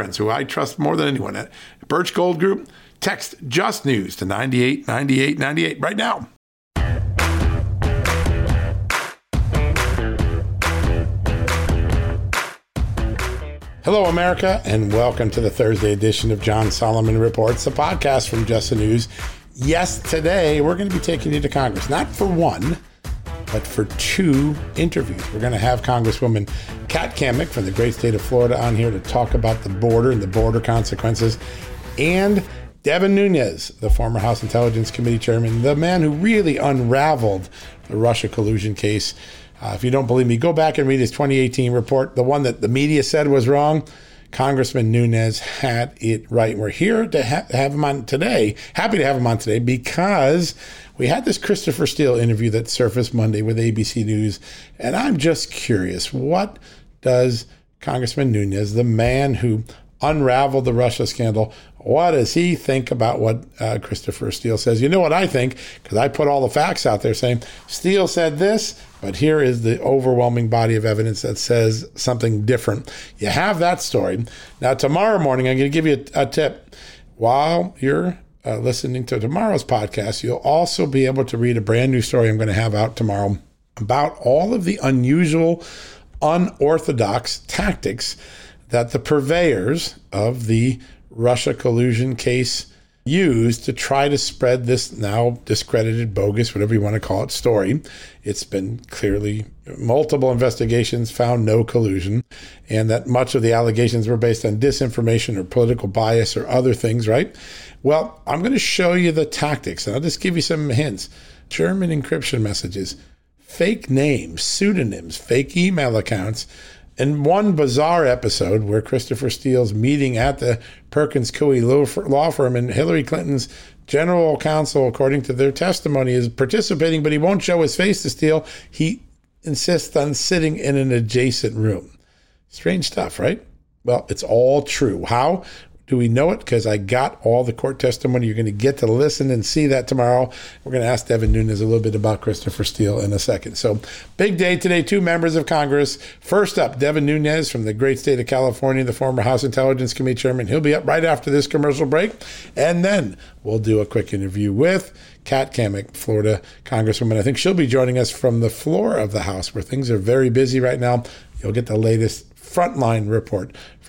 friends who I trust more than anyone at Birch Gold Group. Text Just News to 989898 right now. Hello, America, and welcome to the Thursday edition of John Solomon Reports, the podcast from Just the News. Yes, today we're going to be taking you to Congress, not for one, but for two interviews. We're going to have Congresswoman Kat Cammack from the great state of Florida on here to talk about the border and the border consequences, and Devin Nunes, the former House Intelligence Committee chairman, the man who really unraveled the Russia collusion case. Uh, if you don't believe me, go back and read his 2018 report, the one that the media said was wrong. Congressman Nunes had it right. We're here to ha- have him on today. Happy to have him on today because we had this Christopher Steele interview that surfaced Monday with ABC News, and I'm just curious what does Congressman Nunes, the man who unraveled the Russia scandal, what does he think about what uh, Christopher Steele says? You know what I think, because I put all the facts out there saying Steele said this, but here is the overwhelming body of evidence that says something different. You have that story. Now, tomorrow morning, I'm going to give you a, a tip. While you're uh, listening to tomorrow's podcast, you'll also be able to read a brand new story I'm going to have out tomorrow about all of the unusual, unorthodox tactics that the purveyors of the Russia collusion case used to try to spread this now discredited, bogus, whatever you want to call it, story. It's been clearly multiple investigations found no collusion, and that much of the allegations were based on disinformation or political bias or other things, right? Well, I'm going to show you the tactics, and I'll just give you some hints. German encryption messages, fake names, pseudonyms, fake email accounts. And one bizarre episode where Christopher Steele's meeting at the Perkins Coie law firm and Hillary Clinton's general counsel, according to their testimony, is participating, but he won't show his face to Steele. He insists on sitting in an adjacent room. Strange stuff, right? Well, it's all true. How? Do we know it? Because I got all the court testimony. You're going to get to listen and see that tomorrow. We're going to ask Devin Nunes a little bit about Christopher Steele in a second. So, big day today. Two members of Congress. First up, Devin Nunes from the great state of California, the former House Intelligence Committee chairman. He'll be up right after this commercial break. And then we'll do a quick interview with Kat Cammack, Florida Congresswoman. I think she'll be joining us from the floor of the House where things are very busy right now. You'll get the latest frontline report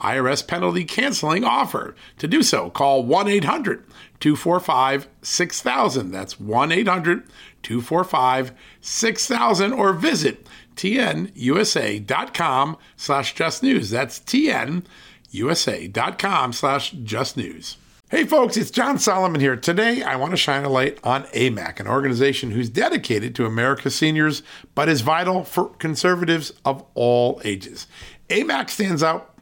IRS penalty canceling offer. To do so, call 1 800 245 6000. That's 1 800 245 6000 or visit tnusa.com slash just news. That's tnusa.com slash just news. Hey folks, it's John Solomon here. Today I want to shine a light on AMAC, an organization who's dedicated to America's seniors, but is vital for conservatives of all ages. AMAC stands out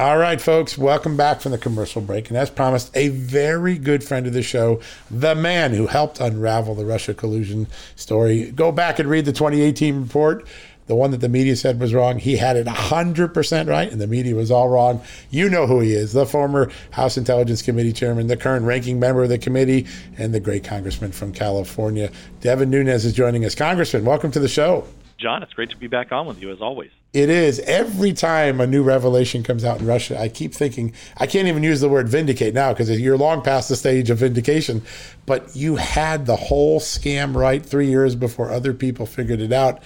All right, folks, welcome back from the commercial break. And as promised, a very good friend of the show, the man who helped unravel the Russia collusion story. Go back and read the 2018 report the one that the media said was wrong, he had it 100% right, and the media was all wrong. You know who he is the former House Intelligence Committee chairman, the current ranking member of the committee, and the great congressman from California. Devin Nunes is joining us. Congressman, welcome to the show. John, it's great to be back on with you as always. It is. Every time a new revelation comes out in Russia, I keep thinking, I can't even use the word vindicate now because you're long past the stage of vindication. But you had the whole scam right three years before other people figured it out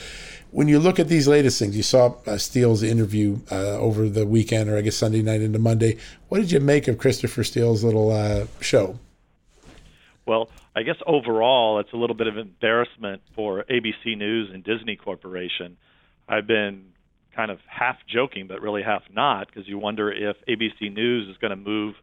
when you look at these latest things, you saw uh, Steele's interview uh, over the weekend, or I guess Sunday night into Monday. What did you make of Christopher Steele's little uh, show? Well, I guess overall, it's a little bit of embarrassment for ABC News and Disney Corporation. I've been kind of half joking, but really half not, because you wonder if ABC News is going to move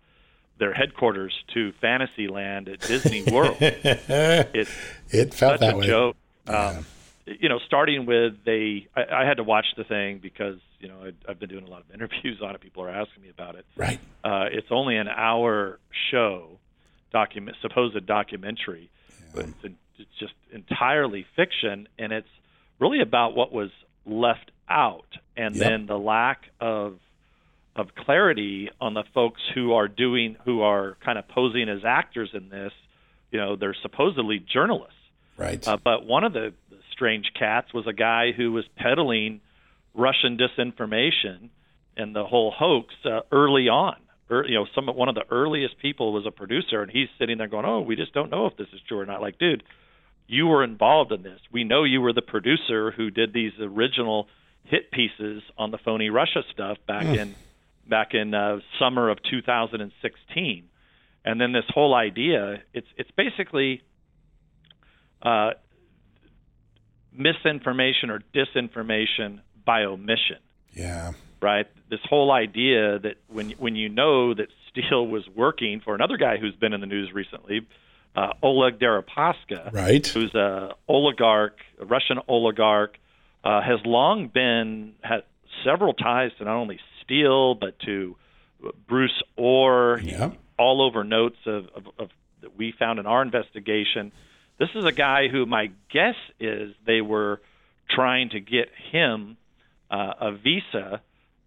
their headquarters to Fantasyland at Disney World. it's it felt such that a way. joke. Um, you know, starting with they, I, I had to watch the thing because you know I, I've been doing a lot of interviews on it. People are asking me about it. Right. Uh, it's only an hour show, document supposed documentary, yeah. but it's, it's just entirely fiction, and it's really about what was left out, and yep. then the lack of of clarity on the folks who are doing who are kind of posing as actors in this. You know, they're supposedly journalists. Right. Uh, but one of the strange cats was a guy who was peddling Russian disinformation and the whole hoax uh, early on. You know, some one of the earliest people was a producer, and he's sitting there going, "Oh, we just don't know if this is true or not." Like, dude, you were involved in this. We know you were the producer who did these original hit pieces on the phony Russia stuff back mm. in back in uh, summer of 2016. And then this whole idea, it's it's basically uh, misinformation or disinformation by omission. Yeah. Right. This whole idea that when when you know that Steele was working for another guy who's been in the news recently, uh, Oleg Deripaska, right, who's a oligarch, a Russian oligarch, uh, has long been had several ties to not only Steele but to Bruce Ohr. Yeah. All over notes of, of, of that we found in our investigation this is a guy who my guess is they were trying to get him uh, a visa,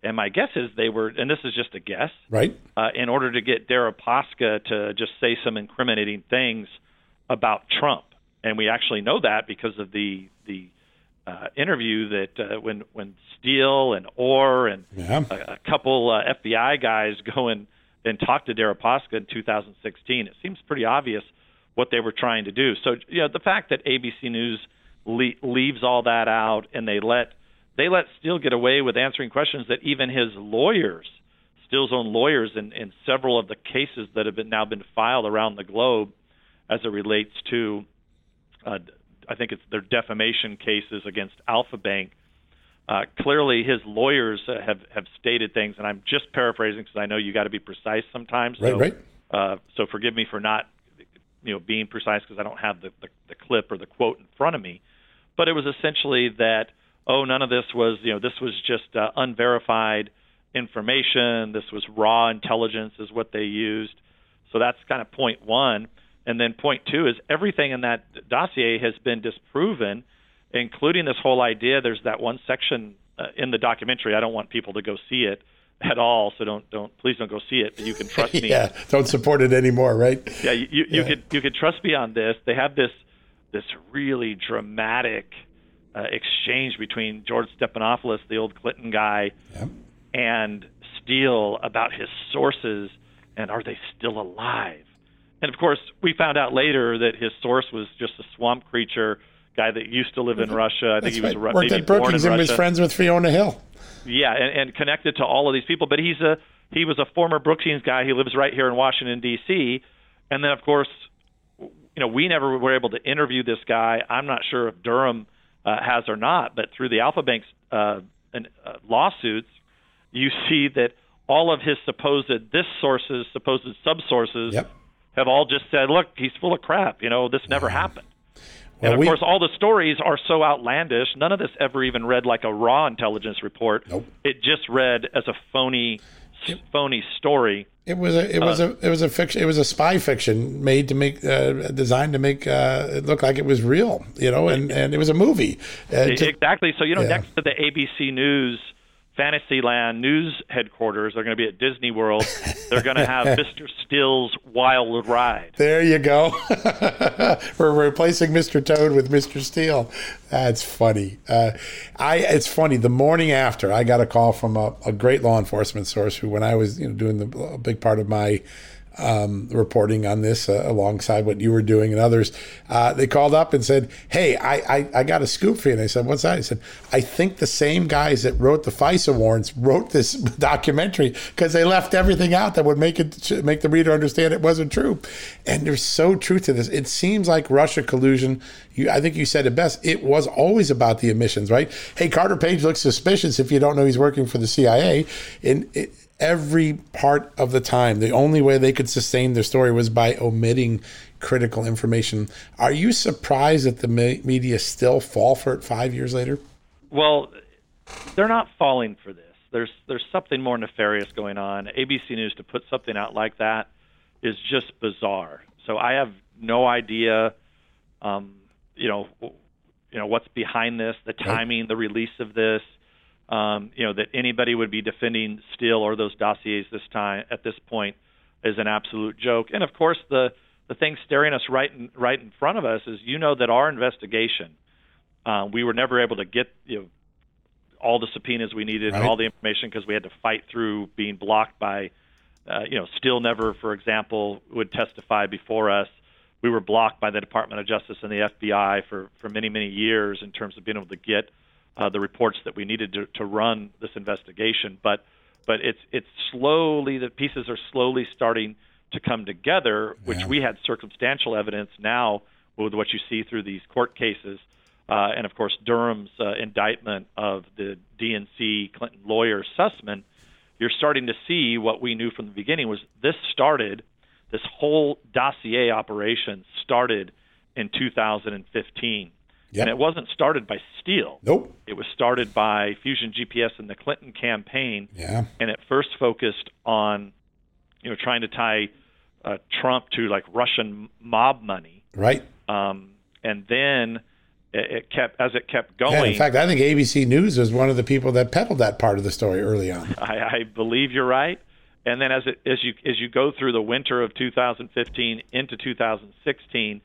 and my guess is they were, and this is just a guess, right? Uh, in order to get Deripaska to just say some incriminating things about Trump, and we actually know that because of the the uh, interview that uh, when when Steele and Ohr and yeah. a, a couple uh, FBI guys go and and talk to Deripaska in 2016, it seems pretty obvious what they were trying to do. So you know the fact that ABC News le- leaves all that out and they let they let Steele get away with answering questions that even his lawyers, Steele's own lawyers, in, in several of the cases that have been now been filed around the globe, as it relates to, uh, I think it's their defamation cases against Alfa Bank. Uh, clearly, his lawyers uh, have have stated things, and I'm just paraphrasing because I know you got to be precise sometimes. Right, so, right. Uh, so forgive me for not you know being precise because I don't have the, the the clip or the quote in front of me, but it was essentially that oh none of this was you know this was just uh, unverified information. This was raw intelligence is what they used. So that's kind of point one. And then point two is everything in that dossier has been disproven, including this whole idea. There's that one section uh, in the documentary. I don't want people to go see it at all, so don't don't please don't go see it. But you can trust me. yeah, don't support it anymore, right? Yeah, you you, yeah. you could you could trust me on this. They have this this really dramatic uh, exchange between George Stephanopoulos, the old Clinton guy, yep. and Steele about his sources and are they still alive? And of course, we found out later that his source was just a swamp creature guy that used to live in Russia. I think he was right. worked at Brookings and was friends with Fiona Hill. Yeah, and, and connected to all of these people. But he's a he was a former Brookings guy. He lives right here in Washington D.C. And then of course, you know, we never were able to interview this guy. I'm not sure if Durham uh, has or not, but through the Alfa Bank's uh, and, uh, lawsuits, you see that all of his supposed this sources, supposed subsources, yep. have all just said, "Look, he's full of crap. You know, this never happened." Well, and of we, course, all the stories are so outlandish. None of this ever even read like a raw intelligence report. Nope. It just read as a phony, yep. phony story. It was a it was uh, a it was a fiction. It was a spy fiction made to make uh, designed to make uh, it look like it was real. You know, and and it was a movie. Uh, exactly. So you know, yeah. next to the ABC News Fantasyland news headquarters. They're going to be at Disney World. They're going to have Mr. Steele's Wild Ride. There you go. We're replacing Mr. Toad with Mr. Steele. That's funny. Uh, I it's funny. The morning after, I got a call from a, a great law enforcement source who, when I was you know doing the a big part of my um, reporting on this uh, alongside what you were doing and others. Uh, they called up and said, Hey, I, I, I, got a scoop for you. And I said, What's that? He said, I think the same guys that wrote the FISA warrants wrote this documentary because they left everything out that would make it make the reader understand it wasn't true. And there's so true to this. It seems like Russia collusion. You, I think you said it best. It was always about the emissions, right? Hey, Carter Page looks suspicious if you don't know he's working for the CIA. And it, every part of the time. The only way they could sustain their story was by omitting critical information. Are you surprised that the media still fall for it five years later? Well, they're not falling for this. There's there's something more nefarious going on. ABC News to put something out like that is just bizarre. So I have no idea, um, you know, you know what's behind this, the timing, the release of this um, you know, that anybody would be defending Steele or those dossiers this time at this point is an absolute joke. And of course, the the thing staring us right in, right in front of us is, you know, that our investigation, uh, we were never able to get you know all the subpoenas we needed right. and all the information because we had to fight through being blocked by, uh, you know, Steele never, for example, would testify before us. We were blocked by the Department of Justice and the FBI for for many many years in terms of being able to get uh, the reports that we needed to, to run this investigation. But but it's it's slowly the pieces are slowly starting to come together, which yeah. we had circumstantial evidence now with what you see through these court cases. Uh, and of course, Durham's uh, indictment of the DNC Clinton lawyer Sussmann, you're starting to see what we knew from the beginning was this started, this whole dossier operation started in 2015. Yep. And it wasn't started by Steele. Nope. It was started by Fusion GPS and the Clinton campaign. Yeah. And it first focused on, you know, trying to tie uh, Trump to like Russian mob money. Right. Um, and then it, it, kept as it kept going. Yeah, in fact, I think ABC News was one of the people that peddled that part of the story early on. I, I believe you're right. And then as it as you as you go through the winter of 2015 into 2016,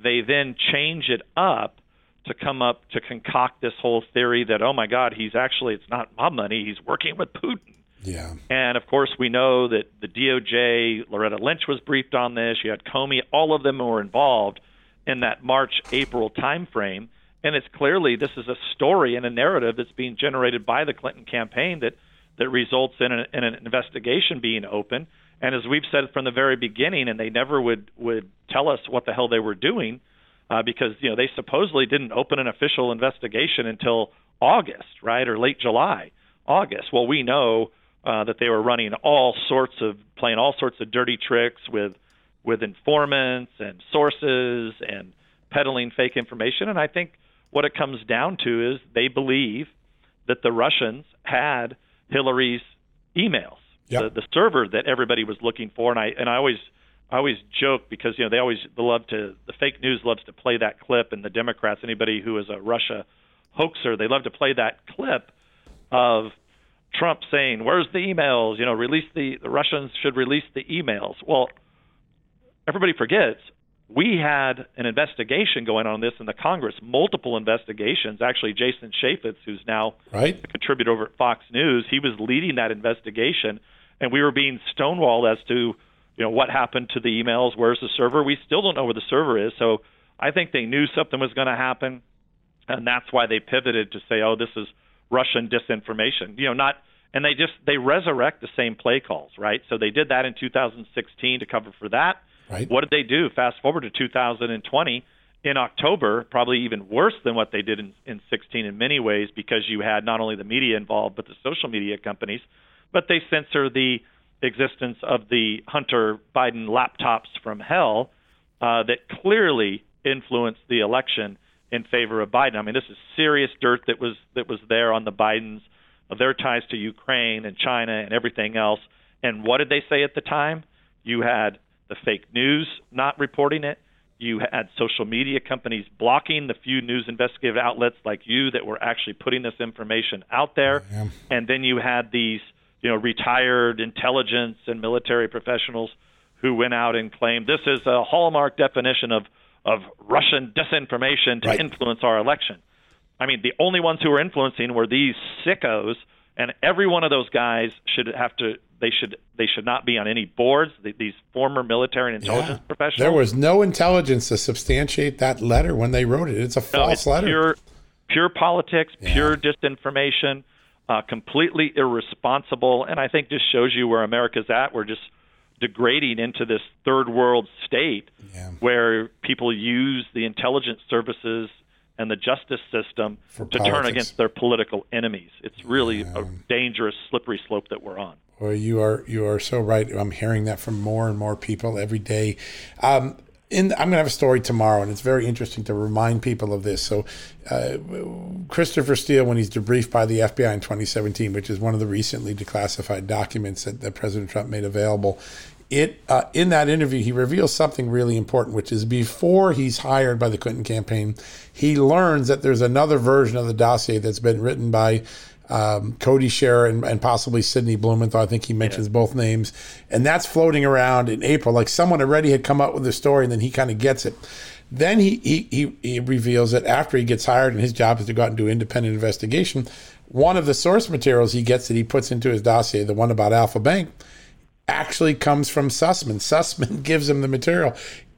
they then change it up to come up to concoct this whole theory that oh my God, he's actually it's not mob money, he's working with Putin. Yeah. And of course, we know that the DOJ, Loretta Lynch was briefed on this. You had Comey, all of them were involved in that March April timeframe. And it's clearly this is a story and a narrative that's being generated by the Clinton campaign that that results in, a, in an investigation being open. And as we've said from the very beginning, and they never would would tell us what the hell they were doing uh, because you know they supposedly didn't open an official investigation until August, right, or late July, August. Well, we know uh, that they were running all sorts of playing all sorts of dirty tricks with with informants and sources and peddling fake information. And I think what it comes down to is they believe that the Russians had Hillary's emails, yep. the, the server that everybody was looking for. And I and I always I always joke because you know they always the love to the fake news loves to play that clip, and the Democrats, anybody who is a Russia hoaxer, they love to play that clip of Trump saying, "Where's the emails? You know, release the the Russians should release the emails." Well, everybody forgets we had an investigation going on this in the Congress, multiple investigations. Actually, Jason Chaffetz, who's now right. a contributor over at Fox News, he was leading that investigation, and we were being stonewalled as to you know what happened to the emails, where's the server. We still don't know where the server is. So I think they knew something was going to happen, and that's why they pivoted to say, oh, this is Russian disinformation. You know, not and they just they resurrect the same play calls, right? So they did that in 2016 to cover for that. Right. What did they do? Fast forward to 2020 in October, probably even worse than what they did in, in 16 in many ways because you had not only the media involved but the social media companies, but they censor the existence of the Hunter Biden laptops from hell uh, that clearly influenced the election in favor of Biden. I mean, this is serious dirt that was that was there on the Bidens of their ties to Ukraine and China and everything else. And what did they say at the time? You had the fake news not reporting it. You had social media companies blocking the few news investigative outlets like you that were actually putting this information out there. And then you had these, you know, retired intelligence and military professionals who went out and claimed this is a hallmark definition of of Russian disinformation to right. influence our election. I mean, the only ones who were influencing were these sickos, and every one of those guys should have to. They should. They should not be on any boards. These former military and intelligence Yeah. professionals. There was no intelligence to substantiate that letter when they wrote it. It's a No, false it's letter. Pure, pure politics, Yeah. pure disinformation, uh, completely irresponsible, and I think just shows you where America's at. We're just degrading into this third world state Yeah. where people use the intelligence services and the justice system For to turn against their political enemies. It's really a dangerous, slippery slope that we're on. Well, you are you are so right. I'm hearing that from more and more people every day. Um, in, I'm going to have a story tomorrow, and it's very interesting to remind people of this. So, uh, Christopher Steele, when he's debriefed by the FBI in 2017, which is one of the recently declassified documents that, that President Trump made available, it uh, in that interview he reveals something really important, which is before he's hired by the Clinton campaign, he learns that there's another version of the dossier that's been written by um, Cody Shearer and, and possibly Sidney Blumenthal. I think he mentions both names, and that's floating around in April. Like someone already had come up with the story, and then he kind of gets it. Then he, he he he reveals that after he gets hired and his job is to go out and do independent investigation, one of the source materials he gets that he puts into his dossier, the one about Alfa Bank, actually comes from Sussmann. Sussmann gives him the material.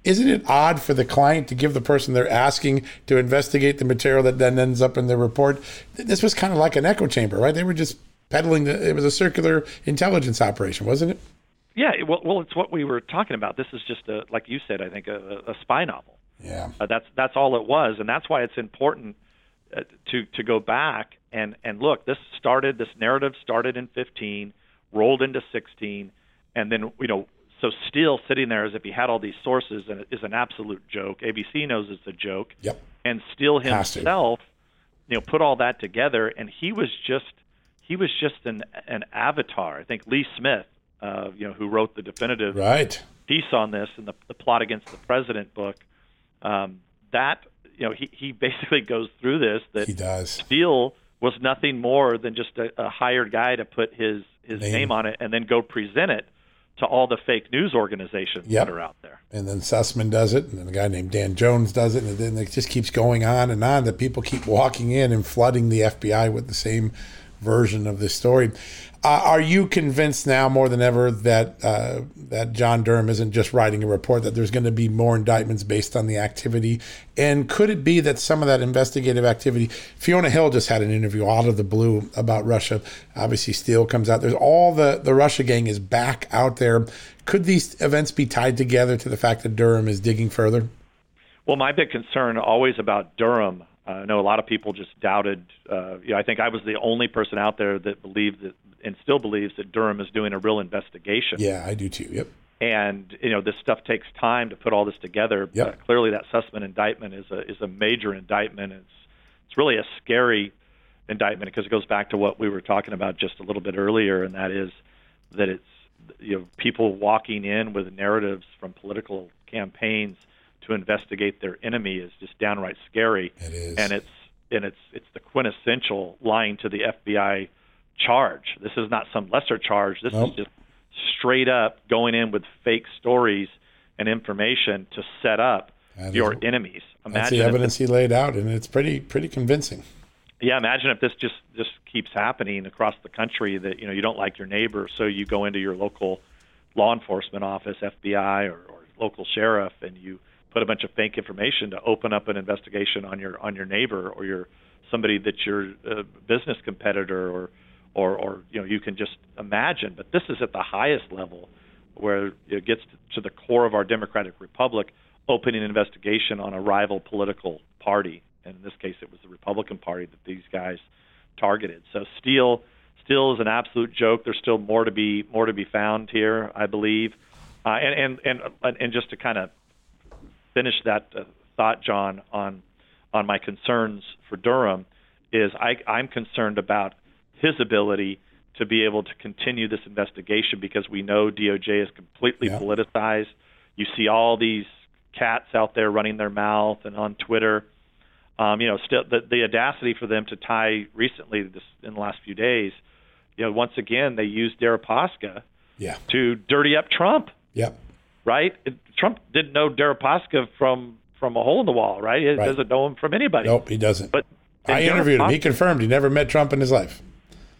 Isn't it odd for the client to give the person they're asking to investigate the material that then ends up in the report? This was kind of like an echo chamber, right? They were just peddling the, it was a circular intelligence operation, wasn't it? Yeah, well, well, it's what we were talking about. This is just a, like you said, I think a, a spy novel. Yeah. Uh, that's that's all it was, and that's why it's important uh, to to go back and and look. This started. This narrative started in 15, rolled into 16, and then you know. So Steele sitting there as if he had all these sources and it is an absolute joke. ABC knows it's a joke. Yep. And Steele himself, you know, put all that together, and he was just he was just an an avatar. I think Lee Smith, uh, you know, who wrote the definitive Right. piece on this in the, the plot against the president book um, that you know he, he basically goes through this that He does. Steele was nothing more than just a, a hired guy to put his his Name. name. on it and then go present it to all the fake news organizations Yep. that are out there. And then Sussmann does it, and then a guy named Dan Jones does it, and then it just keeps going on and on. That people keep walking in and flooding the FBI with the same version of the story. Uh, are you convinced now more than ever that uh, that John Durham isn't just writing a report? That there's going to be more indictments based on the activity, and could it be that some of that investigative activity? Fiona Hill just had an interview out of the blue about Russia. Obviously, Steele comes out. There's all the the Russia gang is back out there. Could these events be tied together to the fact that Durham is digging further? Well, my big concern always about Durham. Uh, I know a lot of people just doubted. Uh, you know, I think I was the only person out there that believed that and still believes that Durham is doing a real investigation. Yeah, I do too. Yep. and you know this stuff takes time to put all this together. Yep. Uh, clearly, that Sussmann indictment is a is a major indictment. It's it's really a scary indictment because it goes back to what we were talking about just a little bit earlier, and that is that it's you know people walking in with narratives from political campaigns to investigate their enemy is just downright scary. It is. And it's and it's it's the quintessential lying to the FBI charge. This is not some lesser charge. This Nope. is just straight up going in with fake stories and information to set up That is- your enemies. That's the evidence he laid out, and it's pretty pretty convincing. yeah, imagine if this just just keeps happening across the country that you know you don't like your neighbor, so you go into your local law enforcement office, FBI or, or local sheriff, and you put a bunch of fake information to open up an investigation on your on your neighbor or your somebody that's your uh, business competitor or or or you know you can just imagine. But this is at the highest level where it gets to the core of our democratic republic, opening an investigation on a rival political party. And in this case, it was the Republican Party that these guys targeted. So Steele, Steele is an absolute joke. There's still more to be more to be found here, I believe. Uh, and and and and just to kind of finish that uh, thought, John, on on my concerns for Durham, is I, I'm concerned about his ability to be able to continue this investigation because we know DOJ is completely Yeah. politicized. You see all these cats out there running their mouth and on Twitter. Um, you know, still the, the audacity for them to tie recently this in the last few days. You know, once again they used Deripaska Yeah. to dirty up Trump Yep. Right? It, Trump didn't know Deripaska from from a hole in the wall, right? He Right. doesn't know him from anybody. Nope, he doesn't. But I and interviewed him. He confirmed he never met Trump in his life.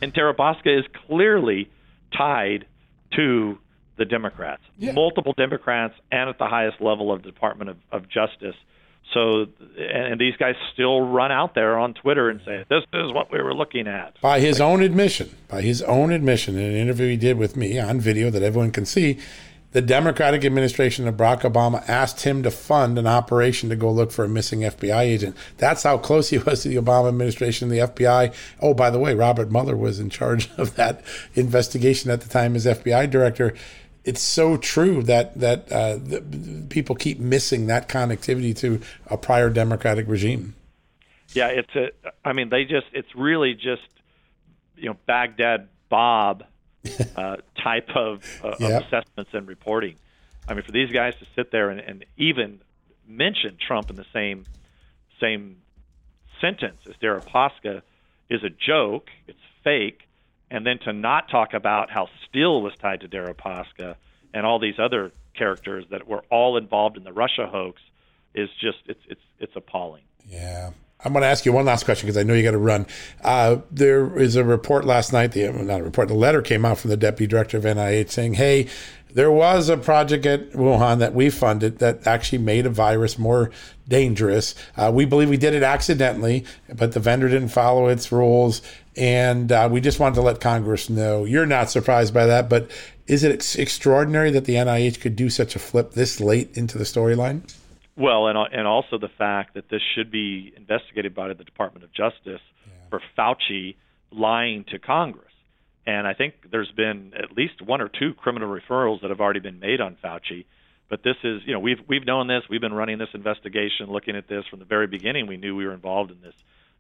and Deripaska is clearly tied to the Democrats, Yeah. multiple Democrats, and at the highest level of the Department of, of Justice. So, and, and these guys still run out there on Twitter and say, "This is what we were looking at." By his own admission, by his own admission, in an interview he did with me on video that everyone can see, the Democratic administration of Barack Obama asked him to fund an operation to go look for a missing FBI agent. That's how close he was to the Obama administration, and the FBI. Oh, by the way, Robert Mueller was in charge of that investigation at the time as FBI director. It's so true that that uh, the, people keep missing that connectivity to a prior Democratic regime. Yeah, it's a. I mean, they just. It's really just, you know, Baghdad Bob uh, type of, uh, Yep. of assessments and reporting. I mean, for these guys to sit there and, and even mention Trump in the same same sentence as Deripaska is a joke. It's fake, and then to not talk about how Steele was tied to Deripaska and all these other characters that were all involved in the Russia hoax is just it's it's it's appalling. Yeah. I'm going to ask you one last question because I know you got to run. Uh, there is a report last night, the, not a report, the letter came out from the deputy director of NIH saying, hey, there was a project at Wuhan that we funded that actually made a virus more dangerous. Uh, we believe we did it accidentally, but the vendor didn't follow its rules. And uh, we just wanted to let Congress know. You're not surprised by that, but is it ex- extraordinary that the NIH could do such a flip this late into the storyline? Well, and uh, and also the fact that this should be investigated by the Department of Justice for Fauci lying to Congress. And I think there's been at least one or two criminal referrals that have already been made on Fauci. But this is, you know, we've we've known this. We've been running this investigation, looking at this from the very beginning. We knew we were involved in this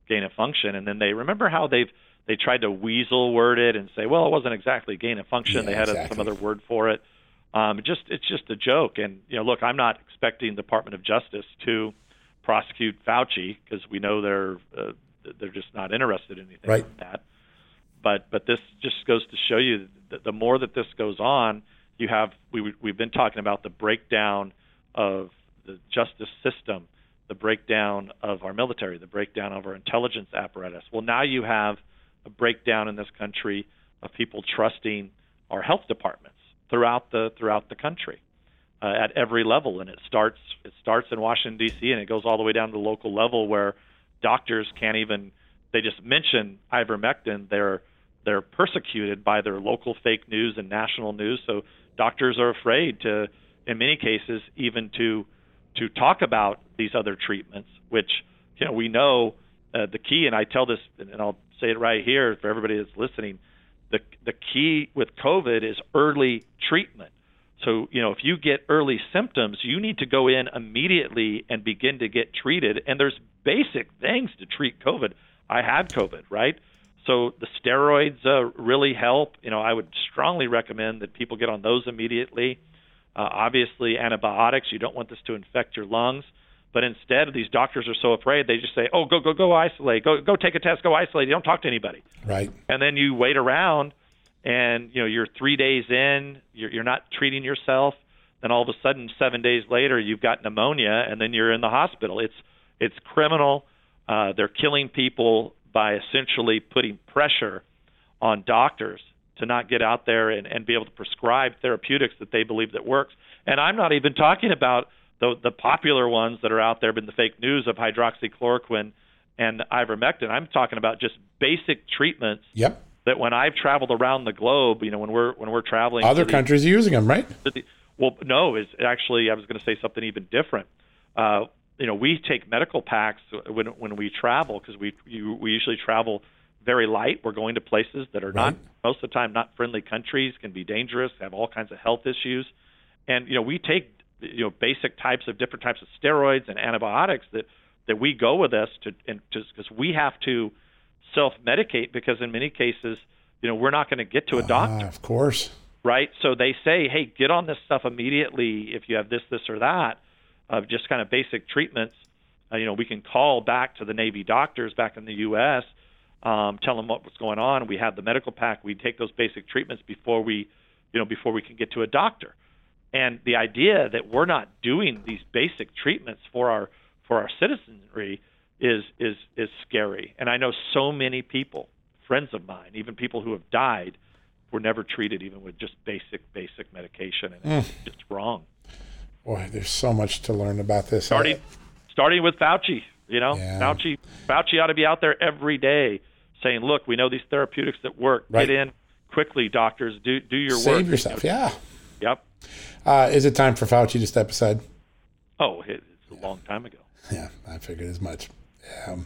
gain of function, and then they remember how they've they tried to weasel word it and say, well, it wasn't exactly gain of function. Yeah, they had a, some other word for it. Um, just it's just a joke. And you know, look, I'm not expecting the Department of Justice to prosecute Fauci because we know they're uh, they're just not interested in anything Right. like that. But but this just goes to show you that the more that this goes on, you have we we've been talking about the breakdown of the justice system, the breakdown of our military, the breakdown of our intelligence apparatus. Well, now you have a breakdown in this country of people trusting our health departments throughout the throughout the country uh, at every level, and it starts it starts in Washington D.C. and it goes all the way down to the local level where doctors can't even they just mention ivermectin they're they're persecuted by their local fake news and national news so doctors are afraid to in many cases even to to talk about these other treatments which you know we know uh, the key and I tell this and I'll say it right here for everybody that's listening the the key with covid is early treatment so, you know, if you get early symptoms, you need to go in immediately and begin to get treated. And there's basic things to treat COVID. I had COVID, right? so the steroids uh, really help. You know, I would strongly recommend that people get on those immediately. Uh, obviously, antibiotics. You don't want this to infect your lungs. But instead, these doctors are so afraid they just say, "Oh, go go go isolate, go go take a test, go isolate." You don't talk to anybody. Right. And then you wait around, and you know you're three days in, you're, you're not treating yourself. Then all of a sudden, seven days later, you've got pneumonia, and then you're in the hospital. It's it's criminal. Uh, they're killing people by essentially putting pressure on doctors to not get out there and, and be able to prescribe therapeutics that they believe that works. And I'm not even talking about the the popular ones that are out there have been the fake news of hydroxychloroquine and ivermectin. I'm talking about just basic treatments. Yep. That when I've traveled around the globe, you know, when we're when we're traveling, other countries are using them, right? The, well, no, is actually I was going to say something even different. Uh, you know, we take medical packs when when we travel because we you, we usually travel very light. We're going to places that are right. not most of the time not friendly countries, can be dangerous, have all kinds of health issues, and you know we take you know basic types of different types of steroids and antibiotics that that we go with us to and just because we have to self medicate because in many cases you know we're not going to get to a doctor. Uh, of course. Right. So they say, hey, get on this stuff immediately if you have this, this, or that of just kind of basic treatments. Uh, you know, we can call back to the Navy doctors back in the U.S., um, tell them what was going on. We have the medical pack. We take those basic treatments before we, you know, before we can get to a doctor. And the idea that we're not doing these basic treatments for our for our citizenry is is is scary. And I know so many people, friends of mine, even people who have died, were never treated even with just basic basic medication, and it's mm. just wrong. Boy, there's so much to learn about this. Starting, starting with Fauci. You know, yeah. Fauci, Fauci ought to be out there every day saying, "Look, we know these therapeutics that work. Right. Get in quickly, doctors. Do do your Save work. Save yourself." Yeah. Yep. Uh, is it time for Fauci to step aside? Oh, it's a yeah. long time ago. Yeah, I figured as much. Yeah.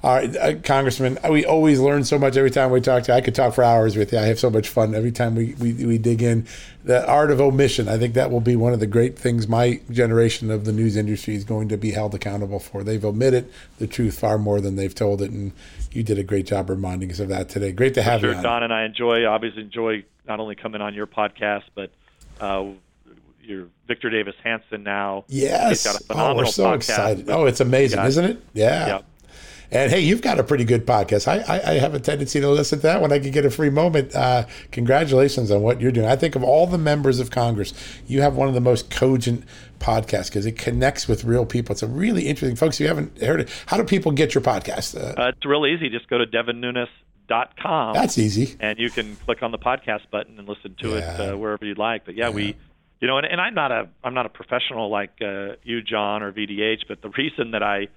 All right, uh, Congressman, we always learn so much every time we talk to you. I could talk for hours with you. I have so much fun every time we, we, we dig in. The art of omission, I think that will be one of the great things my generation of the news industry is going to be held accountable for. They've omitted the truth far more than they've told it, and you did a great job reminding us of that today. Great to have sure, you on. Don, and I enjoy, obviously enjoy not only coming on your podcast, but uh, your Victor Davis Hanson now. Yes. oh, we're so excited. Oh, it's amazing, isn't it? Yeah. yeah. And hey, you've got a pretty good podcast. I, I, I, have a tendency to listen to that when I can get a free moment. Uh, congratulations on what you're doing. I think of all the members of Congress, you have one of the most cogent podcasts because it connects with real people. It's a really interesting, folks. If you haven't heard it, how do people get your podcast? Uh, uh, it's real easy. Just go to devinnunes.com. That's easy. And you can click on the podcast button and listen to yeah. it uh, wherever you'd like. But yeah, yeah. we you know, and, and I'm not a I'm not a professional like uh, you, John, or VDH, but the reason that I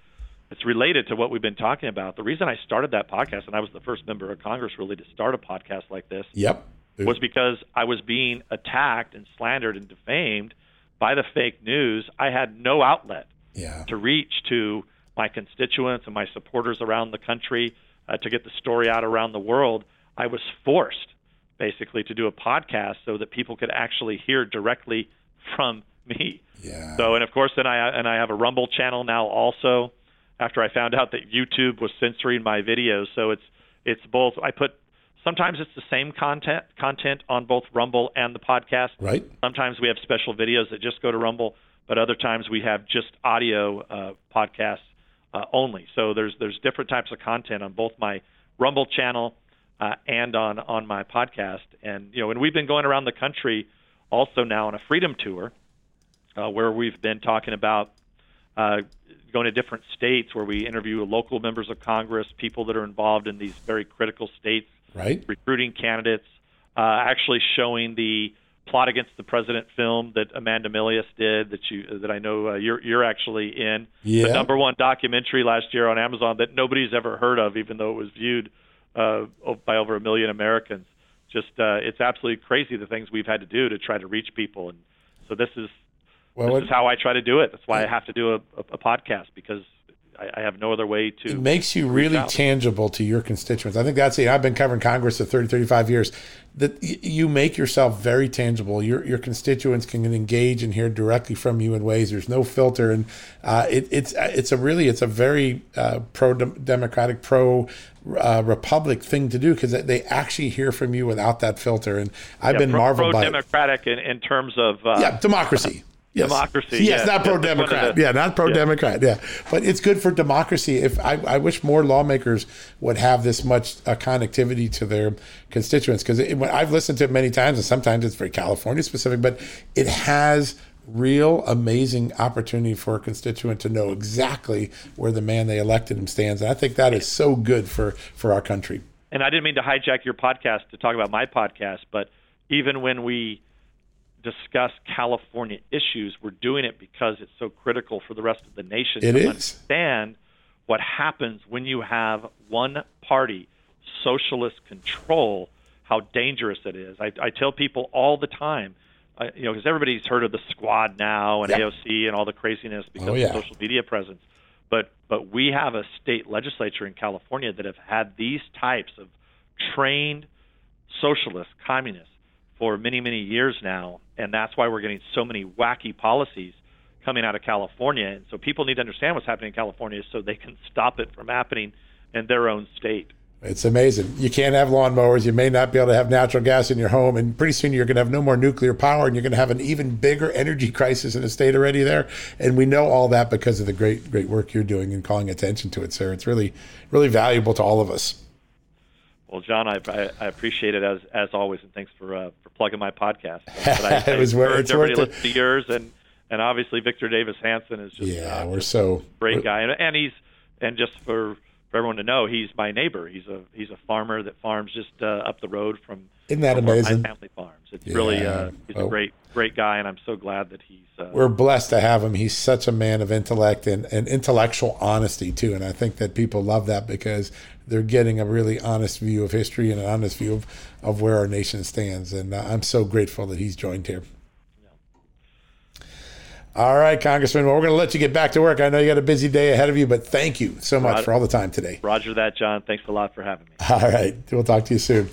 it's related to what we've been talking about. The reason I started that podcast, and I was the first member of Congress really to start a podcast like this, yep, was because I was being attacked and slandered and defamed by the fake news. I had no outlet yeah. to reach to my constituents and my supporters around the country uh, to get the story out around the world. I was forced basically to do a podcast so that people could actually hear directly from me. Yeah. So and of course then I and I have a Rumble channel now also after I found out that YouTube was censoring my videos. So it's it's both I put sometimes it's the same content content on both Rumble and the podcast. Right. Sometimes we have special videos that just go to Rumble, but other times we have just audio uh, podcasts uh, only. So there's there's different types of content on both my Rumble channel uh, and on on my podcast. And you know, and we've been going around the country also now on a freedom tour, uh, where we've been talking about uh, going to different states where we interview local members of Congress, people that are involved in these very critical states, right? Recruiting candidates, uh, actually showing the plot against the president film that Amanda Milius did that you that I know uh, you're you're actually in yeah. the number one documentary last year on Amazon that nobody's ever heard of even though it was viewed uh, by over a million Americans. Just uh, it's absolutely crazy the things we've had to do to try to reach people, and so this is well, this is how I try to do it. That's why I have to do a, a, a podcast because I, I have no other way to. It makes you really out. tangible to your constituents. I think that's it. I've been covering Congress for 30, 35 years. That you make yourself very tangible. Your your constituents can engage and hear directly from you in ways. There's no filter, and uh, it, it's it's a really it's a very uh, pro democratic, pro uh, republic thing to do because they actually hear from you without that filter. And I've yeah, been pro, marveled pro by democratic in, in terms of uh, yeah democracy. Yes. Democracy. Yes, yeah. not pro Democrat. Yeah, not pro Democrat. Yeah. But it's good for democracy. If I, I wish more lawmakers would have this much uh, connectivity to their constituents because I've listened to it many times and sometimes it's very California specific, but it has real amazing opportunity for a constituent to know exactly where the man they elected him stands. And I think that is so good for, for our country. And I didn't mean to hijack your podcast to talk about my podcast, but even when we discuss California issues, we're doing it because it's so critical for the rest of the nation it to is. understand what happens when you have one party socialist control, how dangerous it is. I, I tell people all the time, uh, you know, because everybody's heard of the squad now and Yep. AOC and all the craziness because Oh, yeah. of social media presence. But but we have a state legislature in California that have had these types of trained socialists, communists for many, many years now, and that's why we're getting so many wacky policies coming out of California. And so people need to understand what's happening in California so they can stop it from happening in their own state. It's amazing. You can't have lawnmowers. You may not be able to have natural gas in your home. And pretty soon you're going to have no more nuclear power and you're going to have an even bigger energy crisis in the state already there. And we know all that because of the great, great work you're doing and calling attention to it, sir. It's really, really valuable to all of us. Well, John, I, I, appreciate it as as always, and thanks for uh, for plugging my podcast. But I, It was I encourage it's everybody worth to it. listen to yours, and and obviously Victor Davis Hanson is just Yeah, uh, we're just so a great guy, and, and he's and just for for everyone to know, he's my neighbor. He's a he's a farmer that farms just uh, up the road from Isn't that from amazing? My family farms. It's really Yeah. uh, he's Oh. a great great guy, and I'm so glad that he's. Uh, We're blessed to have him. He's such a man of intellect and, and intellectual honesty, too. And I think that people love that because they're getting a really honest view of history and an honest view of, of where our nation stands. And uh, I'm so grateful that he's joined here. All right, Congressman. Well, we're going to let you get back to work. I know you got a busy day ahead of you, but thank you so much Rod- for all the time today. Roger that, John. Thanks a lot for having me. All right. We'll talk to you soon.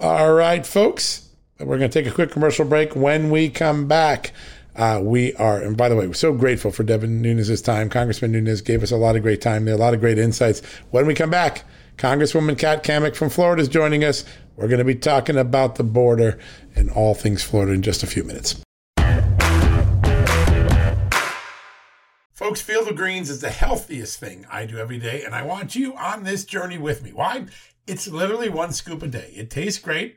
All right, folks. We're going to take a quick commercial break. When we come back, uh, we are, and by the way, we're so grateful for Devin Nunes' time. Congressman Nunes gave us a lot of great time there, a lot of great insights. When we come back, Congresswoman Kat Cammack from Florida is joining us. We're going to be talking about the border and all things Florida in just a few minutes. Folks, Field of Greens is the healthiest thing I do every day, and I want you on this journey with me. Why? It's literally one scoop a day. It tastes great.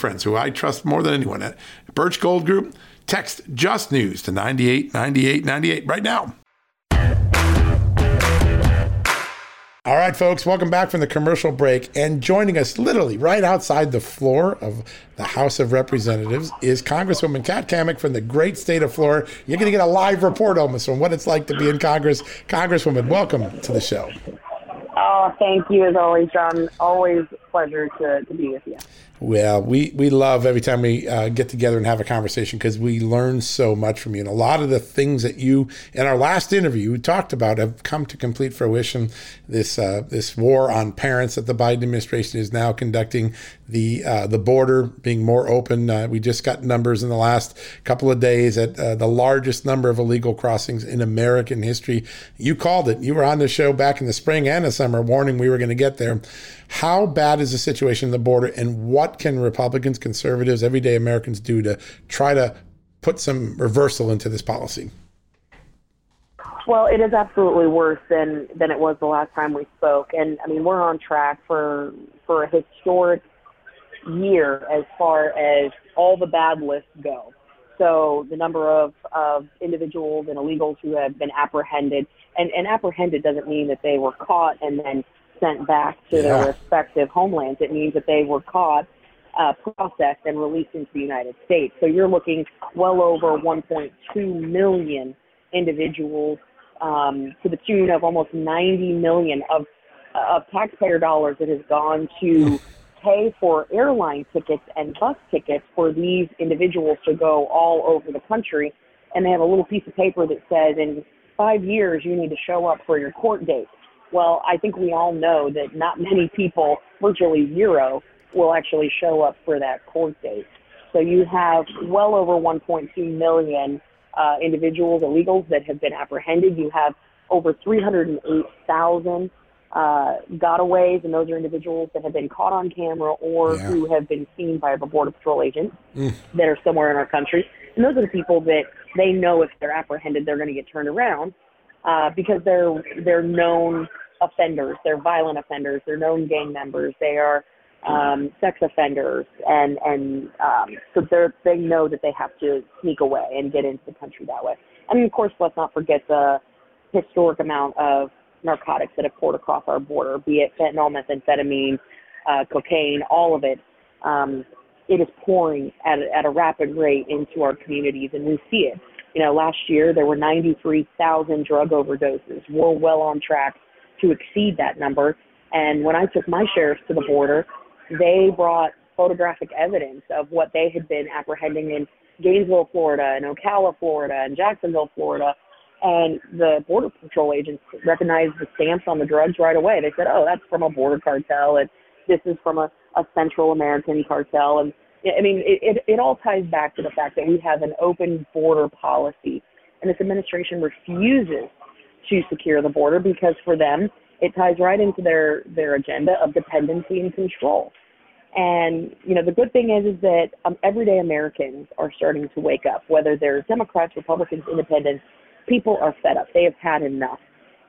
friends who I trust more than anyone at Birch Gold Group. Text Just News to 989898 right now. All right, folks, welcome back from the commercial break. And joining us literally right outside the floor of the House of Representatives is Congresswoman Kat Cammack from the great state of Florida. You're going to get a live report almost on what it's like to be in Congress. Congresswoman, welcome to the show. Oh, thank you as always, John. Always pleasure to, to be with you. Well, we, we love every time we uh, get together and have a conversation because we learn so much from you. And a lot of the things that you, in our last interview, we talked about have come to complete fruition. This uh, this war on parents that the Biden administration is now conducting, the uh, the border being more open. Uh, we just got numbers in the last couple of days at uh, the largest number of illegal crossings in American history. You called it. You were on the show back in the spring and the summer, warning we were going to get there. How bad is the situation in the border, and what can Republicans, conservatives, everyday Americans do to try to put some reversal into this policy? Well, it is absolutely worse than than it was the last time we spoke, and I mean we're on track for for a historic year as far as all the bad lists go. So the number of, of individuals and illegals who have been apprehended, and, and apprehended doesn't mean that they were caught and then sent back to yeah. their respective homelands. It means that they were caught, uh, processed, and released into the United States. So you're looking well over 1.2 million individuals um, to the tune of almost 90 million of, of taxpayer dollars that has gone to pay for airline tickets and bus tickets for these individuals to go all over the country. And they have a little piece of paper that says in five years you need to show up for your court date. Well, I think we all know that not many people, virtually zero, will actually show up for that court date. So you have well over 1.2 million uh, individuals, illegals that have been apprehended. You have over 308,000 uh, gotaways, and those are individuals that have been caught on camera or yeah. who have been seen by a border patrol agent mm. that are somewhere in our country. And those are the people that they know if they're apprehended, they're going to get turned around uh, because they're they're known offenders. They're violent offenders. They're known gang members. They are um, sex offenders, and and um, so they they know that they have to sneak away and get into the country that way. And of course, let's not forget the historic amount of narcotics that have poured across our border, be it fentanyl, methamphetamine, uh, cocaine, all of it. Um, it is pouring at at a rapid rate into our communities, and we see it. You know, last year there were 93,000 drug overdoses. We're well on track to exceed that number. And when I took my sheriffs to the border, they brought photographic evidence of what they had been apprehending in Gainesville, Florida, and Ocala, Florida, and Jacksonville, Florida. And the border patrol agents recognized the stamps on the drugs right away. They said, "Oh, that's from a border cartel, and this is from a, a Central American cartel." And I mean, it, it it all ties back to the fact that we have an open border policy, and this administration refuses to secure the border because for them it ties right into their their agenda of dependency and control. And you know the good thing is is that um, everyday Americans are starting to wake up, whether they're Democrats, Republicans, Independents. People are fed up. They have had enough,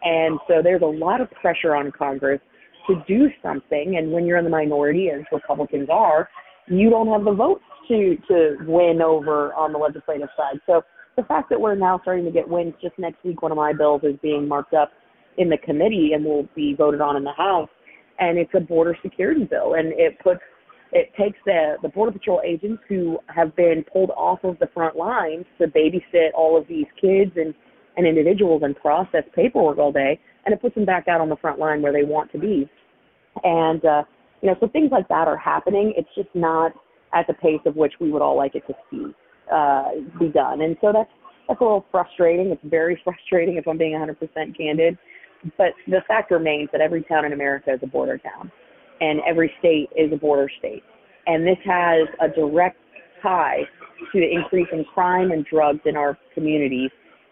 and so there's a lot of pressure on Congress to do something. And when you're in the minority, as Republicans are, you don't have the votes to to win over on the legislative side. So the fact that we're now starting to get wins just next week, one of my bills is being marked up in the committee and will be voted on in the House, and it's a border security bill, and it puts it takes the the border patrol agents who have been pulled off of the front lines to babysit all of these kids and and individuals and process paperwork all day, and it puts them back out on the front line where they want to be. And uh, you know, so things like that are happening. It's just not at the pace of which we would all like it to see uh, be done. And so that's that's a little frustrating. It's very frustrating if I'm being 100% candid. But the fact remains that every town in America is a border town, and every state is a border state. And this has a direct tie to the increase in crime and drugs in our communities.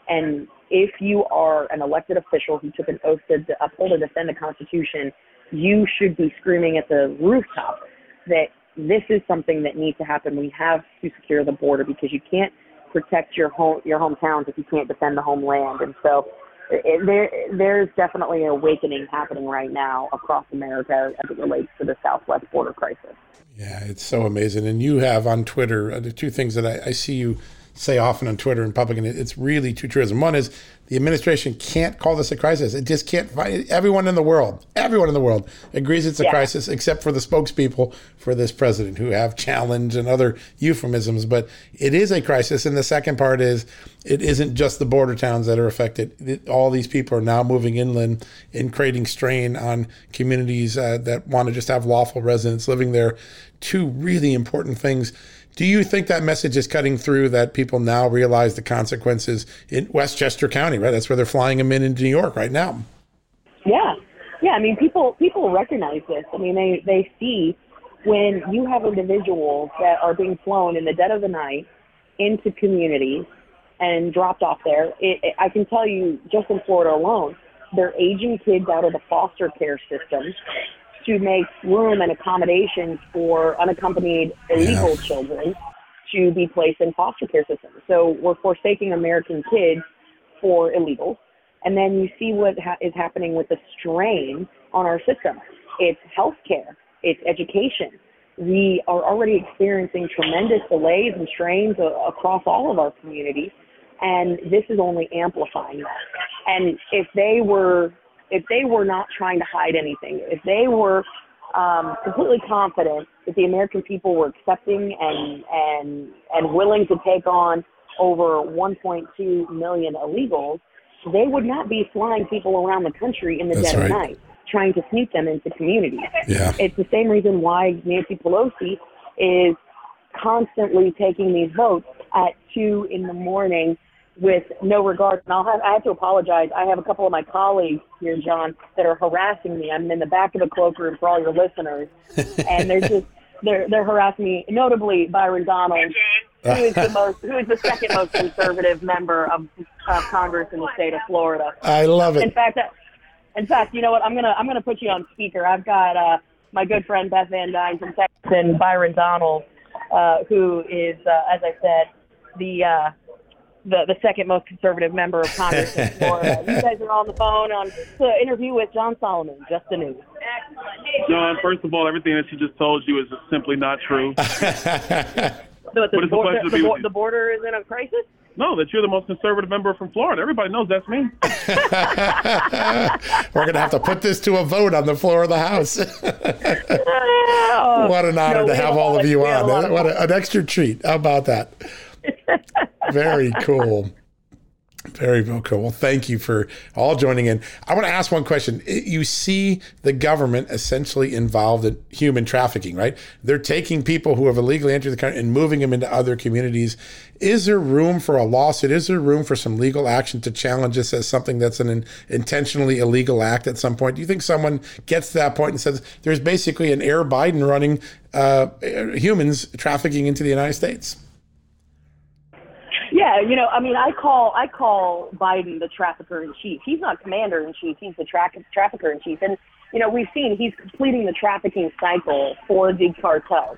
And if you are an elected official who took an oath to uphold and defend the Constitution, you should be screaming at the rooftop that this is something that needs to happen. We have to secure the border because you can't protect your home your hometowns if you can't defend the homeland. And so it, there there's definitely an awakening happening right now across America as it relates to the Southwest border crisis. Yeah, it's so amazing. And you have on Twitter uh, the two things that I, I see you say often on Twitter in public, and it's really two truisms. One is the administration can't call this a crisis. It just can't find everyone in the world, everyone in the world agrees it's a yeah. crisis, except for the spokespeople for this president who have challenge and other euphemisms. But it is a crisis. And the second part is it isn't just the border towns that are affected. It, all these people are now moving inland and creating strain on communities uh, that want to just have lawful residents living there. Two really important things do you think that message is cutting through that people now realize the consequences in Westchester County, right? That's where they're flying them in into New York right now. Yeah. Yeah, I mean people people recognize this. I mean they they see when you have individuals that are being flown in the dead of the night into communities and dropped off there. It, it, I can tell you, just in Florida alone, they're aging kids out of the foster care system to make room and accommodations for unaccompanied illegal yeah. children to be placed in foster care systems. So we're forsaking American kids for illegals. And then you see what ha- is happening with the strain on our system. It's healthcare, it's education. We are already experiencing tremendous delays and strains a- across all of our communities, and this is only amplifying that. And if they were if they were not trying to hide anything, if they were um, completely confident that the American people were accepting and and and willing to take on over 1.2 million illegals, they would not be flying people around the country in the That's dead right. of night trying to sneak them into communities. Yeah. It's the same reason why Nancy Pelosi is constantly taking these votes at two in the morning with no regard. And I'll have, I have to apologize. I have a couple of my colleagues here, John, that are harassing me. I'm in the back of the cloakroom for all your listeners, and they're just they're they're harassing me. Notably, Byron Donald, who is the most who is the second most conservative member of, of Congress in the state of Florida. I love it. In fact, in fact, you know what? I'm gonna I'm gonna put you on speaker. I've got uh, my good friend Beth Van Duyne from Texas and Byron Donald, uh, who is, uh, as I said, the uh, the, the second most conservative member of Congress in Florida. you guys are on the phone on the interview with John Solomon, just the news. John, first of all, everything that she just told you is simply not true. the, the, the, the, the border is in a crisis? No, that you're the most conservative member from Florida. Everybody knows that's me. We're going to have to put this to a vote on the floor of the House. what an honor no, to have all of you on. What a, an extra treat. How about that? Very cool. Very, cool. Well, thank you for all joining in. I want to ask one question. You see the government essentially involved in human trafficking, right? They're taking people who have illegally entered the country and moving them into other communities. Is there room for a lawsuit? Is there room for some legal action to challenge this as something that's an intentionally illegal act at some point? Do you think someone gets to that point and says there's basically an Air Biden running uh, humans trafficking into the United States? Yeah, you know, I mean, I call I call Biden the trafficker in chief. He's not commander in chief. He's the tra- trafficker in chief, and you know, we've seen he's completing the trafficking cycle for the cartels.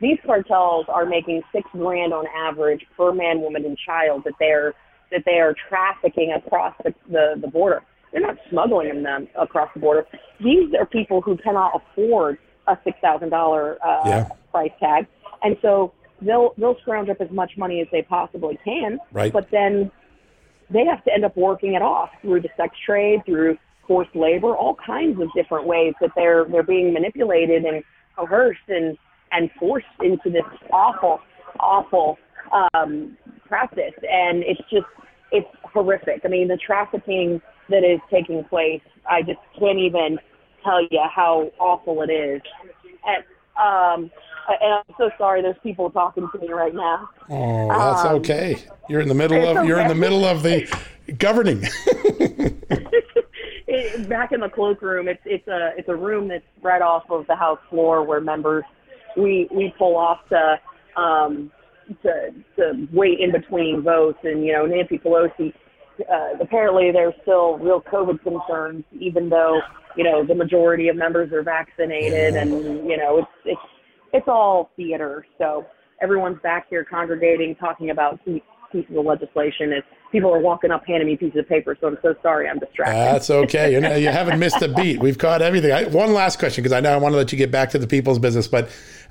These cartels are making six grand on average per man, woman, and child that they're that they are trafficking across the, the, the border. They're not smuggling them across the border. These are people who cannot afford a six thousand uh, yeah. price tag, and so they'll they'll scrounge up as much money as they possibly can. Right. But then they have to end up working it off through the sex trade, through forced labor, all kinds of different ways that they're they're being manipulated and coerced and and forced into this awful, awful um, practice. And it's just it's horrific. I mean, the trafficking that is taking place, I just can't even tell you how awful it is. And um, and I'm so sorry. There's people talking to me right now. Oh, that's um, okay. You're in the middle of okay. you're in the middle of the governing. it, back in the cloakroom, it's it's a it's a room that's right off of the House floor where members we we pull off to um, to to wait in between votes, and you know Nancy Pelosi. Uh, apparently, there's still real COVID concerns, even though you know the majority of members are vaccinated, and you know it's it's it's all theater. So everyone's back here congregating, talking about pieces of legislation. It's people are walking up handing me pieces of paper. So I'm so sorry, I'm distracted. That's okay. you, know, you haven't missed a beat. We've caught everything. I, one last question because I know I want to let you get back to the people's business, but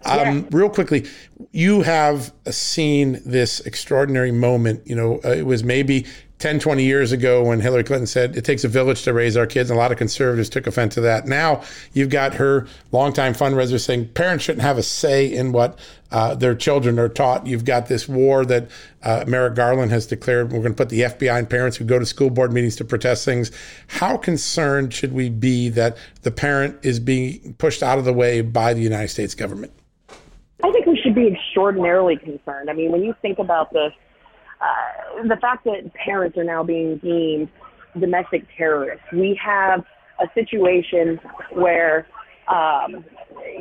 um, yeah. real quickly, you have seen this extraordinary moment. You know, uh, it was maybe 10, 20 years ago when Hillary Clinton said it takes a village to raise our kids, and a lot of conservatives took offense to that. Now you've got her longtime fundraiser saying parents shouldn't have a say in what uh, their children are taught. You've got this war that uh, Merrick Garland has declared we're going to put the FBI and parents who go to school board meetings to protest things. How concerned should we be that the parent is being pushed out of the way by the United States government? I think we should be extraordinarily concerned. I mean, when you think about this, uh, the fact that parents are now being deemed domestic terrorists. We have a situation where, um,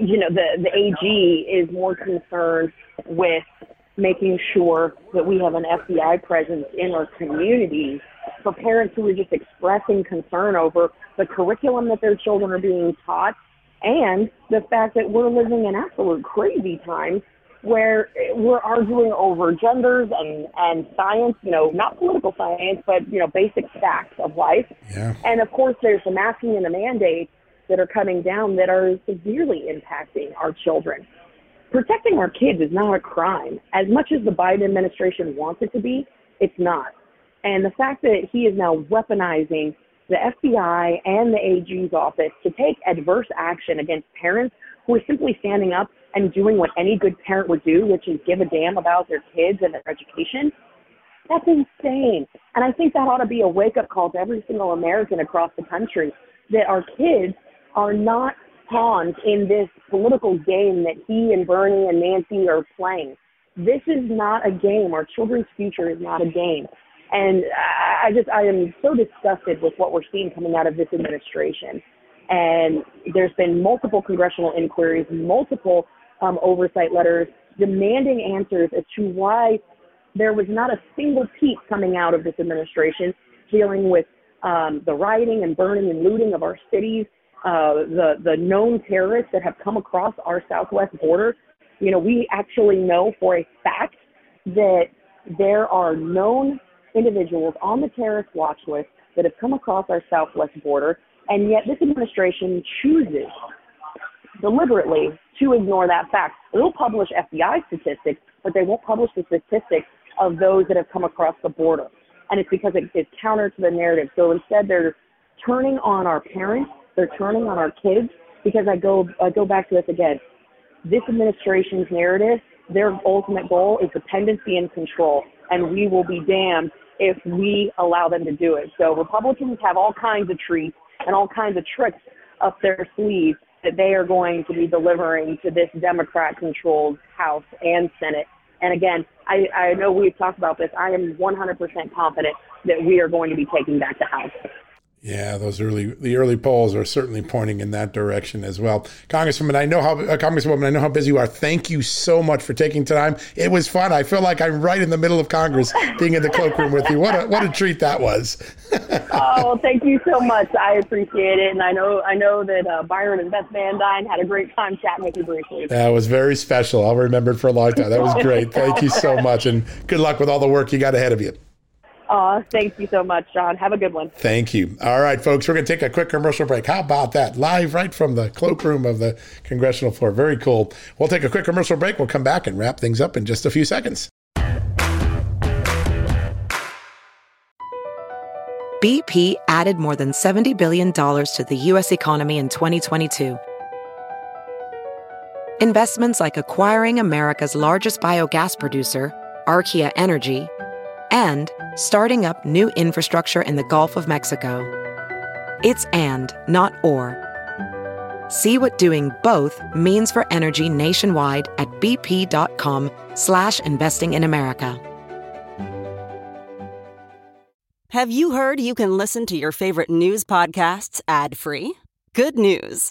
you know, the, the AG is more concerned with making sure that we have an FBI presence in our communities for parents who are just expressing concern over the curriculum that their children are being taught and the fact that we're living in absolute crazy times where we're arguing over genders and, and science, you know, not political science, but, you know, basic facts of life. Yeah. And of course, there's the masking and the mandates that are coming down that are severely impacting our children. Protecting our kids is not a crime. As much as the Biden administration wants it to be, it's not. And the fact that he is now weaponizing the FBI and the AG's office to take adverse action against parents who are simply standing up and doing what any good parent would do, which is give a damn about their kids and their education, that's insane. And I think that ought to be a wake up call to every single American across the country that our kids are not pawns in this political game that he and Bernie and Nancy are playing. This is not a game. Our children's future is not a game. And I just, I am so disgusted with what we're seeing coming out of this administration. And there's been multiple congressional inquiries, multiple um, oversight letters demanding answers as to why there was not a single peep coming out of this administration dealing with um, the rioting and burning and looting of our cities, uh, the the known terrorists that have come across our southwest border. You know, we actually know for a fact that there are known individuals on the terrorist watch list that have come across our southwest border, and yet this administration chooses deliberately to ignore that fact. They'll publish FBI statistics, but they won't publish the statistics of those that have come across the border. And it's because it is counter to the narrative. So instead, they're turning on our parents, they're turning on our kids, because I go, I go back to this again. This administration's narrative, their ultimate goal is dependency and control. And we will be damned if we allow them to do it. So Republicans have all kinds of treats and all kinds of tricks up their sleeves that they are going to be delivering to this Democrat controlled House and Senate. And again, I, I know we've talked about this. I am 100% confident that we are going to be taking back the House. Yeah, those early the early polls are certainly pointing in that direction as well. Congresswoman, I know how uh, Congresswoman, I know how busy you are. Thank you so much for taking time. It was fun. I feel like I'm right in the middle of Congress, being in the cloakroom with you. What a what a treat that was. oh, thank you so much. I appreciate it, and I know I know that uh, Byron and Beth Van Duyne had a great time chatting with you briefly. That was very special. I'll remember it for a long time. That was great. Thank you so much, and good luck with all the work you got ahead of you. Aw, thank you so much, John. Have a good one. Thank you. All right, folks, we're going to take a quick commercial break. How about that? Live right from the cloakroom of the congressional floor. Very cool. We'll take a quick commercial break. We'll come back and wrap things up in just a few seconds. BP added more than $70 billion to the U.S. economy in 2022. Investments like acquiring America's largest biogas producer, Archaea Energy and starting up new infrastructure in the Gulf of Mexico. It's and, not or. See what doing both means for energy nationwide at bp.com slash investing in America. Have you heard you can listen to your favorite news podcasts ad-free? Good news.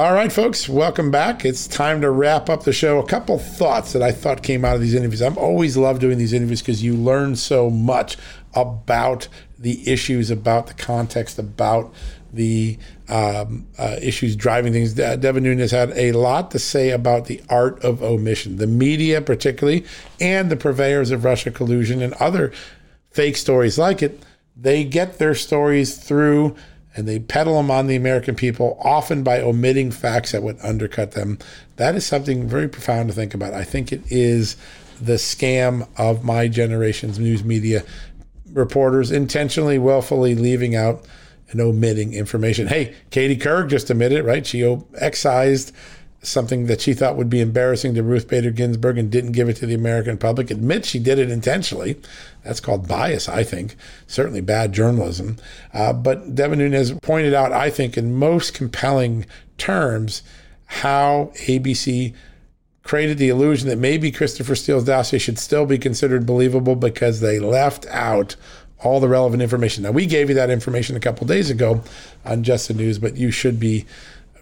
All right, folks, welcome back. It's time to wrap up the show. A couple thoughts that I thought came out of these interviews. I've always loved doing these interviews because you learn so much about the issues, about the context, about the um, uh, issues driving things. Devin Nunes had a lot to say about the art of omission, the media, particularly, and the purveyors of Russia collusion and other fake stories like it. They get their stories through and they peddle them on the American people, often by omitting facts that would undercut them. That is something very profound to think about. I think it is the scam of my generation's news media reporters intentionally, willfully leaving out and omitting information. Hey, Katie Couric just admitted, right? She excised something that she thought would be embarrassing to Ruth Bader Ginsburg and didn't give it to the American public. Admit she did it intentionally. That's called bias, I think. Certainly bad journalism. Uh, but Devin Nunes pointed out, I think, in most compelling terms, how ABC created the illusion that maybe Christopher Steele's dossier should still be considered believable because they left out all the relevant information. Now, we gave you that information a couple days ago on Just the News, but you should be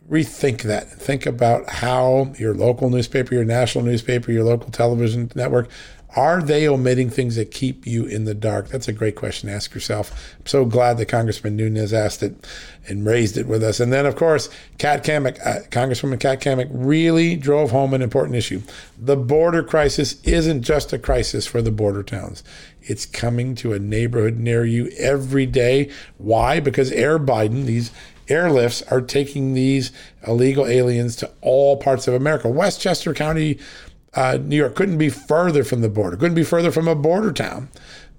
rethink that. Think about how your local newspaper, your national newspaper, your local television network are they omitting things that keep you in the dark? That's a great question to ask yourself. I'm so glad that Congressman Nunes asked it and raised it with us. And then, of course, Kat Cammack, uh, Congresswoman Kat really drove home an important issue. The border crisis isn't just a crisis for the border towns. It's coming to a neighborhood near you every day. Why? Because Air Biden, these airlifts are taking these illegal aliens to all parts of America. Westchester County, uh, New York couldn't be further from the border, couldn't be further from a border town.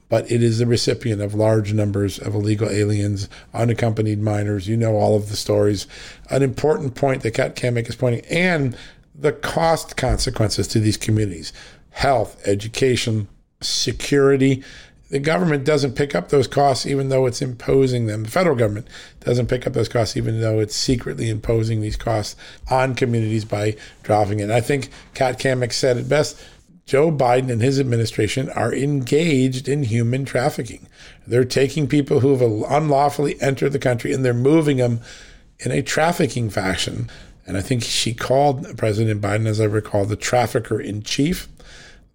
But it is the recipient of large numbers of illegal aliens, unaccompanied minors. You know all of the stories. An important point that Kat Cammack is pointing, and the cost consequences to these communities health, education, security the government doesn't pick up those costs even though it's imposing them. The federal government doesn't pick up those costs even though it's secretly imposing these costs on communities by dropping it. I think Kat Cammack said it best. Joe Biden and his administration are engaged in human trafficking. They're taking people who have unlawfully entered the country and they're moving them in a trafficking fashion. And I think she called President Biden, as I recall, the trafficker in chief.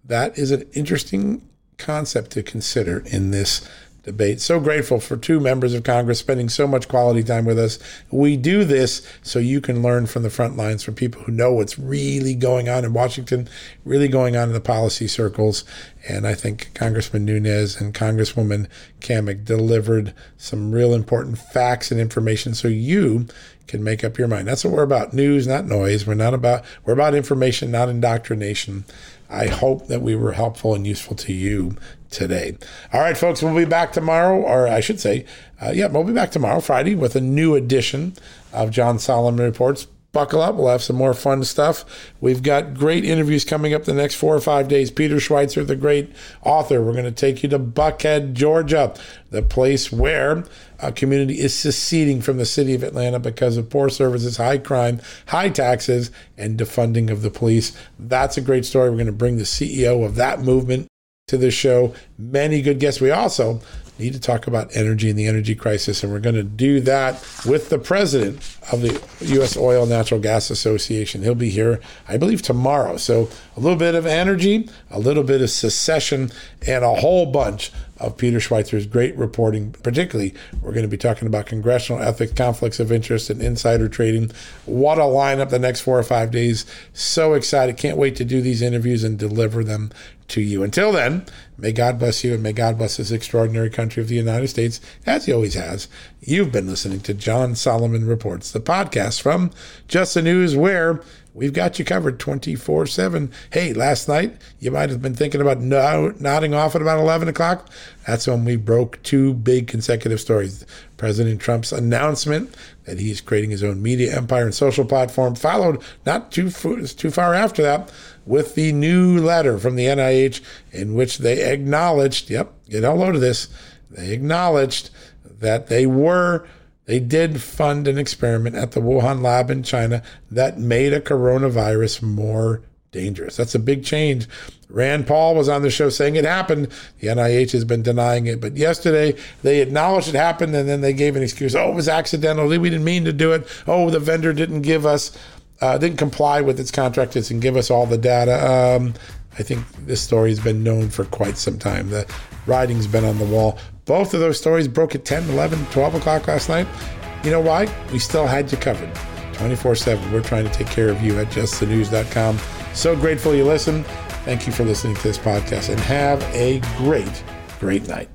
That is an interesting concept to consider in this debate. So grateful for two members of Congress spending so much quality time with us. We do this so you can learn from the front lines from people who know what's really going on in Washington, really going on in the policy circles. And I think Congressman Nunes and Congresswoman Cammack delivered some real important facts and information so you can make up your mind. That's what we're about. News, not noise. We're not about we're about information, not indoctrination. I hope that we were helpful and useful to you today. All right, folks, we'll be back tomorrow, or I should say, uh, yeah, we'll be back tomorrow, Friday, with a new edition of John Solomon Reports. Buckle up, we'll have some more fun stuff. We've got great interviews coming up the next four or five days. Peter Schweizer, the great author, we're going to take you to Buckhead, Georgia, the place where a community is seceding from the city of Atlanta because of poor services, high crime, high taxes, and defunding of the police. That's a great story. We're going to bring the CEO of that movement to the show. Many good guests. We also need to talk about energy and the energy crisis, and we're going to do that with the president of the U.S. Oil and Natural Gas Association. He'll be here, I believe, tomorrow. So a little bit of energy, a little bit of secession, and a whole bunch of Peter Schweizer's great reporting. Particularly, we're going to be talking about congressional ethics, conflicts of interest, and insider trading. What a lineup the next four or five days. So excited. Can't wait to do these interviews and deliver them to you. Until then, may God bless you and may God bless this extraordinary country of the United States, as He always has. You've been listening to John Solomon Reports, the podcast from Just the News, where we've got you covered 24 7. Hey, last night you might have been thinking about no, nodding off at about 11 o'clock. That's when we broke two big consecutive stories. President Trump's announcement that he's creating his own media empire and social platform, followed not too, too far after that with the new letter from the NIH in which they acknowledged, yep, get a load of this, they acknowledged that they were they did fund an experiment at the Wuhan lab in China that made a coronavirus more dangerous. That's a big change. Rand Paul was on the show saying it happened. The NIH has been denying it. But yesterday they acknowledged it happened and then they gave an excuse. Oh, it was accidental. We didn't mean to do it. Oh, the vendor didn't give us, uh, didn't comply with its contractors and give us all the data. Um, I think this story has been known for quite some time. The writing's been on the wall. Both of those stories broke at 10, 11, 12 o'clock last night. You know why? We still had you covered 24 7. We're trying to take care of you at justthenews.com. So grateful you listen. Thank you for listening to this podcast and have a great, great night.